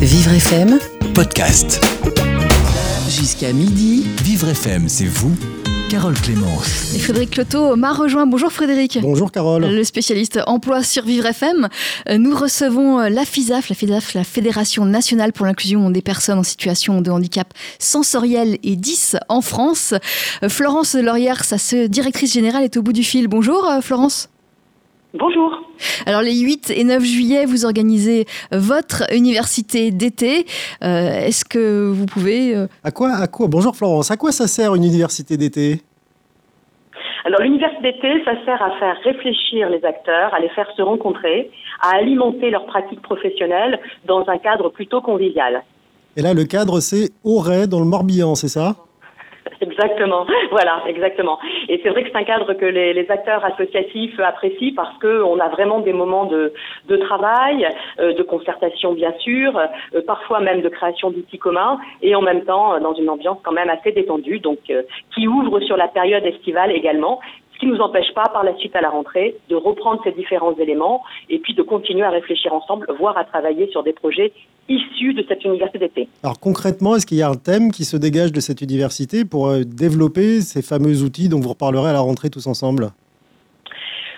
Vivre FM, podcast. jusqu'à midi. Vivre FM, c'est vous, Carole Clémence. Et Frédéric Cloteau m'a rejoint. Bonjour Frédéric. Bonjour Carole. Le spécialiste emploi sur Vivre FM. Euh, Nous recevons euh, la FISAF, la FISAF, la Fédération nationale pour l'inclusion des personnes en situation de handicap sensoriel et 10 en France. Euh, Florence Laurière, sa se- directrice générale, est au bout du fil. Bonjour euh, Florence. Bonjour. Alors les 8 et 9 juillet, vous organisez votre université d'été. Euh, Est-ce que vous pouvez... euh, À quoi, à quoi Bonjour Florence. À quoi ça sert une université d'été? Alors l'université d'été, ça sert à faire réfléchir les acteurs, à les faire se rencontrer, à alimenter leurs pratiques professionnelles dans un cadre plutôt convivial. Et là, le cadre, c'est Auray dans le Morbihan, c'est ça? Exactement, voilà, exactement. Et c'est vrai que c'est un cadre que les, les acteurs associatifs apprécient parce que on a vraiment des moments de, de travail, euh, de concertation bien sûr, euh, parfois même de création d'outils communs, et en même temps euh, dans une ambiance quand même assez détendue, donc euh, qui ouvre sur la période estivale également. Qui ne nous empêche pas, par la suite à la rentrée, de reprendre ces différents éléments et puis de continuer à réfléchir ensemble, voire à travailler sur des projets issus de cette université d'été. Alors concrètement, est-ce qu'il y a un thème qui se dégage de cette université pour euh, développer ces fameux outils dont vous reparlerez à la rentrée tous ensemble?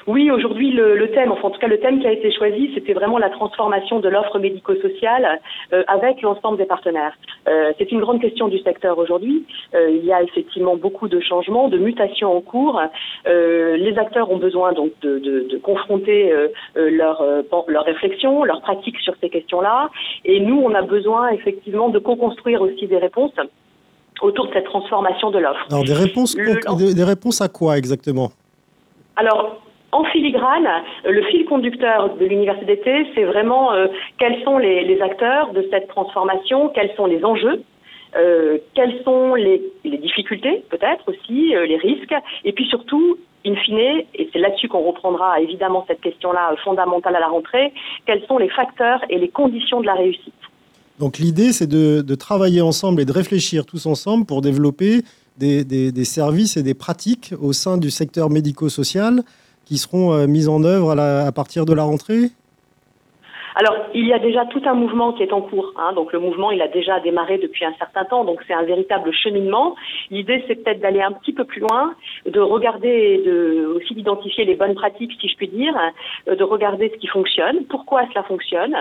Oui, aujourd'hui, le, le thème, enfin en tout cas le thème qui a été choisi, c'était vraiment la transformation de l'offre médico-sociale euh, avec l'ensemble des partenaires. Euh, c'est une grande question du secteur aujourd'hui. Euh, il y a effectivement beaucoup de changements, de mutations en cours. Les acteurs ont besoin donc de, de, de confronter leur, leur réflexion, leurs pratiques sur ces questions-là. Et nous, on a besoin effectivement de co-construire aussi des réponses autour de cette transformation de l'offre. Alors des réponses, Le- conc- des, des réponses à quoi exactement? Alors, en filigrane, euh, le fil conducteur de l'université d'été, c'est vraiment euh, quels sont les, acteurs de cette transformation, quels sont les enjeux, euh, quelles sont les, difficultés peut-être aussi, euh, les risques, et puis surtout, in fine, et c'est là-dessus qu'on reprendra évidemment cette question-là fondamentale à la rentrée, quels sont les facteurs et les conditions de la réussite. Donc l'idée, c'est de, travailler ensemble et de réfléchir tous ensemble pour développer des services et des pratiques au sein du secteur médico-social qui seront euh, mises en œuvre à, partir de la rentrée? Alors, il y a déjà tout un mouvement qui est en cours. hein. donc, le mouvement, il a déjà démarré depuis un certain temps. Donc, c'est un véritable cheminement. L'idée, c'est peut-être d'aller un petit peu plus loin, de regarder, de aussi d'identifier les bonnes pratiques, si je puis dire, euh, de regarder ce qui fonctionne, pourquoi cela fonctionne,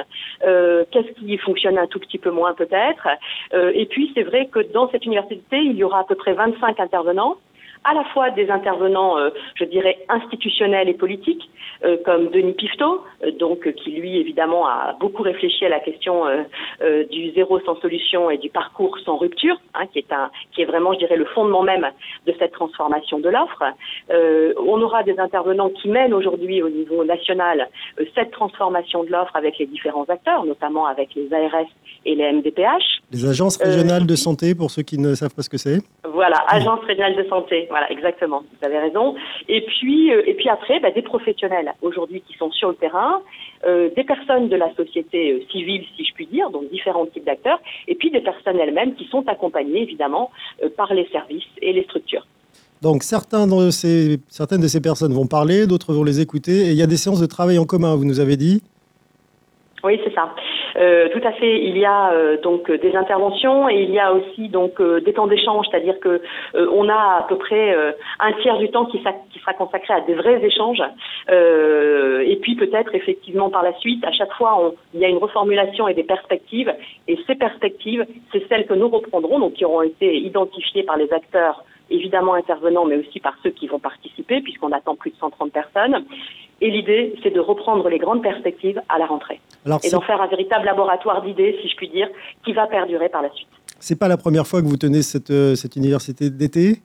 euh, qu'est-ce qui fonctionne un tout petit peu moins peut-être. Euh, et puis, c'est vrai que dans cette université, il y aura à peu près 25 intervenants à la fois des intervenants, euh, je dirais, institutionnels et politiques, euh, comme Denis Pifto, euh, donc euh, qui lui évidemment a beaucoup réfléchi à la question euh, euh, du zéro sans solution et du parcours sans rupture, hein, qui est un, qui est vraiment, je dirais, le fondement même de cette transformation de l'offre. Euh, on aura des intervenants qui mènent aujourd'hui au niveau national euh, cette transformation de l'offre avec les différents acteurs, notamment avec les ARS et les MDPH. Les agences régionales de santé, pour ceux qui ne savent pas ce que c'est Voilà, agence régionale de santé. Voilà, exactement. Vous avez raison. Et puis, euh, et puis après, bah, des professionnels aujourd'hui qui sont sur le terrain, euh, des personnes de la société euh, civile, si je puis dire, donc différents types d'acteurs, et puis des personnes elles-mêmes qui sont accompagnées évidemment euh, par les services et les structures. Donc certains de ces, certaines de ces personnes vont parler, d'autres vont les écouter, et il y a des séances de travail en commun, vous nous avez dit? Oui, c'est ça. Euh, tout à fait. Il y a euh, donc des interventions et il y a aussi donc euh, des temps d'échange, c'est-à-dire que euh, on a à peu près euh, un tiers du temps qui, qui sera consacré à des vrais échanges. Euh, et puis peut-être effectivement par la suite, à chaque fois, on- il y a une reformulation et des perspectives. Et ces perspectives, c'est celles que nous reprendrons, donc qui auront été identifiées par les acteurs évidemment intervenants, mais aussi par ceux qui vont participer, puisqu'on attend plus de 130 personnes. Et l'idée, c'est de reprendre les grandes perspectives à la rentrée Alors et d'en faire un véritable laboratoire d'idées, si je puis dire, qui va perdurer par la suite. c'est pas la première fois que vous tenez cette, euh, cette université d'été?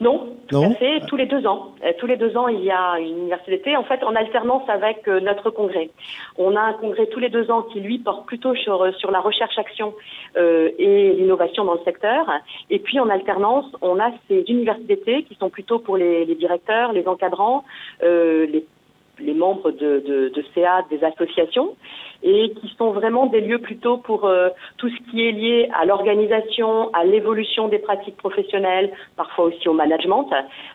Non, tout Non à fait, tous les deux ans. Euh, tous les deux ans, il y a une université d'été, en fait, en alternance avec euh, notre congrès. On a un congrès tous les deux ans qui, lui, porte plutôt sur, euh, sur la recherche-action euh, et l'innovation dans le secteur. Et puis, en alternance, on a ces universités d'été qui sont plutôt pour les, les directeurs, les encadrants, euh, les les membres de, de, CA des associations et qui sont vraiment des lieux plutôt pour euh, tout ce qui est lié à l'organisation, à l'évolution des pratiques professionnelles, parfois aussi au management,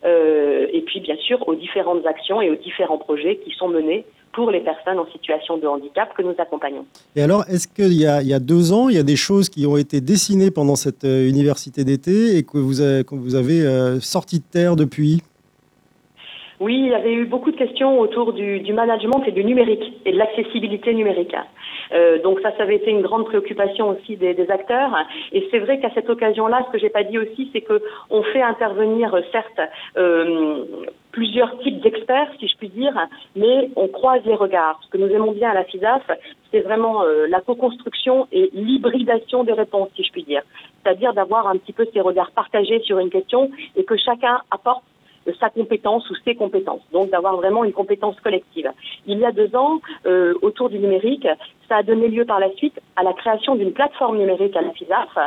euh, et puis bien sûr aux différentes actions et aux différents projets qui sont menés pour les personnes en situation de handicap que nous accompagnons. Et alors, est-ce qu'il y, a deux ans, il y a des choses qui ont été dessinées pendant cette euh, université d'été et que vous avez, que vous avez sorti de terre depuis? Oui, il y avait eu beaucoup de questions autour du, management et du numérique et de l'accessibilité numérique. Euh, donc ça, ça avait été une grande préoccupation aussi des, acteurs. Et c'est vrai qu'à cette occasion-là, ce que j'ai pas dit aussi, c'est que on fait intervenir certes euh, plusieurs types d'experts, si je puis dire, mais on croise les regards. Ce que nous aimons bien à la FIDAF, c'est vraiment euh, la co-construction et l'hybridation des réponses, si je puis dire. C'est-à-dire d'avoir un petit peu ces regards partagés sur une question et que chacun apporte sa compétence ou ses compétences, donc d'avoir vraiment une compétence collective. Il y a deux ans, euh, autour du numérique, ça a donné lieu par la suite à la création d'une plateforme numérique à la FISAF,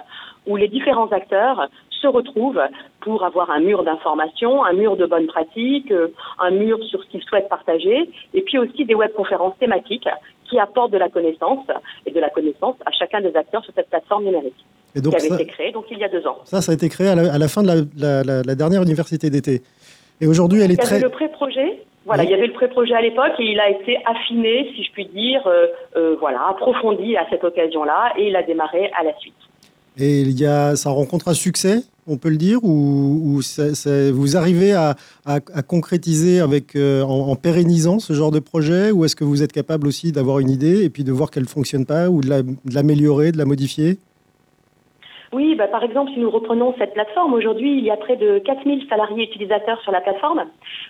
où les différents acteurs se retrouvent pour avoir un mur d'information, un mur de bonnes pratiques, euh, un mur sur ce qu'ils souhaitent partager, et puis aussi des webconférences thématiques qui apportent de la connaissance et de la connaissance à chacun des acteurs sur cette plateforme numérique. Et donc qui avait été créée donc il y a deux ans. Ça, ça a été créé à la, fin de la dernière université d'été. Et aujourd'hui, elle est très. Il y avait le pré-projet. Voilà, il y avait le pré-projet à l'époque et il a été affiné, si je puis dire, euh, euh, voilà, approfondi à cette occasion-là et il a démarré à la suite. Et il y a, ça rencontre un succès, on peut le dire, ou, vous arrivez à, concrétiser avec, euh, en, pérennisant ce genre de projet, ou est-ce que vous êtes capable aussi d'avoir une idée et puis de voir qu'elle ne fonctionne pas, ou de l'améliorer, de la modifier? Oui, bah, par exemple, si nous reprenons cette plateforme, aujourd'hui, il y a près de 4000 salariés utilisateurs sur la plateforme,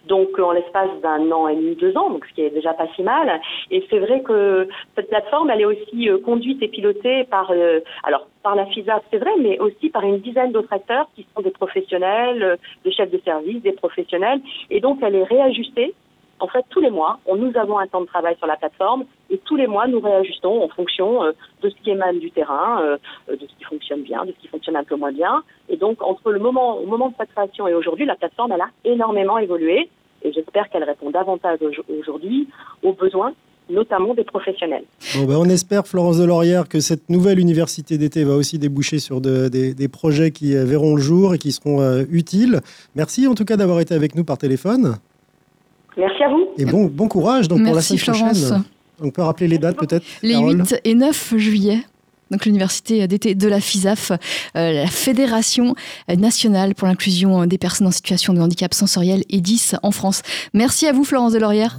donc en l'espace d'un an et demi, deux ans, donc ce qui est déjà pas si mal. Et c'est vrai que cette plateforme, elle est aussi euh, conduite et pilotée par, euh, alors par la FISA, c'est vrai, mais aussi par une dizaine d'autres acteurs qui sont des professionnels, euh, des chefs de service, des professionnels, et donc elle est réajustée en fait, tous les mois, nous avons un temps de travail sur la plateforme et tous les mois, nous réajustons en fonction euh, de ce qui émane du terrain, euh, de ce qui fonctionne bien, de ce qui fonctionne un peu moins bien. Et donc, entre le moment, au moment de sa création et aujourd'hui, la plateforme, elle a énormément évolué et j'espère qu'elle répond davantage aujourd'hui aux besoins notamment des professionnels. Ben on espère, Florence Laurière, que cette nouvelle université d'été va aussi déboucher sur des, projets qui euh, verront le jour et qui seront utiles. Merci en tout cas d'avoir été avec nous par téléphone. Merci à vous. Et bon, bon courage donc, pour la semaine Florence. prochaine. On peut rappeler les dates peut-être Les 8 et 9 juillet. Donc l'université d'été de la FISAF, euh, la Fédération nationale pour l'inclusion des personnes en situation de handicap sensoriel et 10 en France. Merci à vous Florence Delaurière.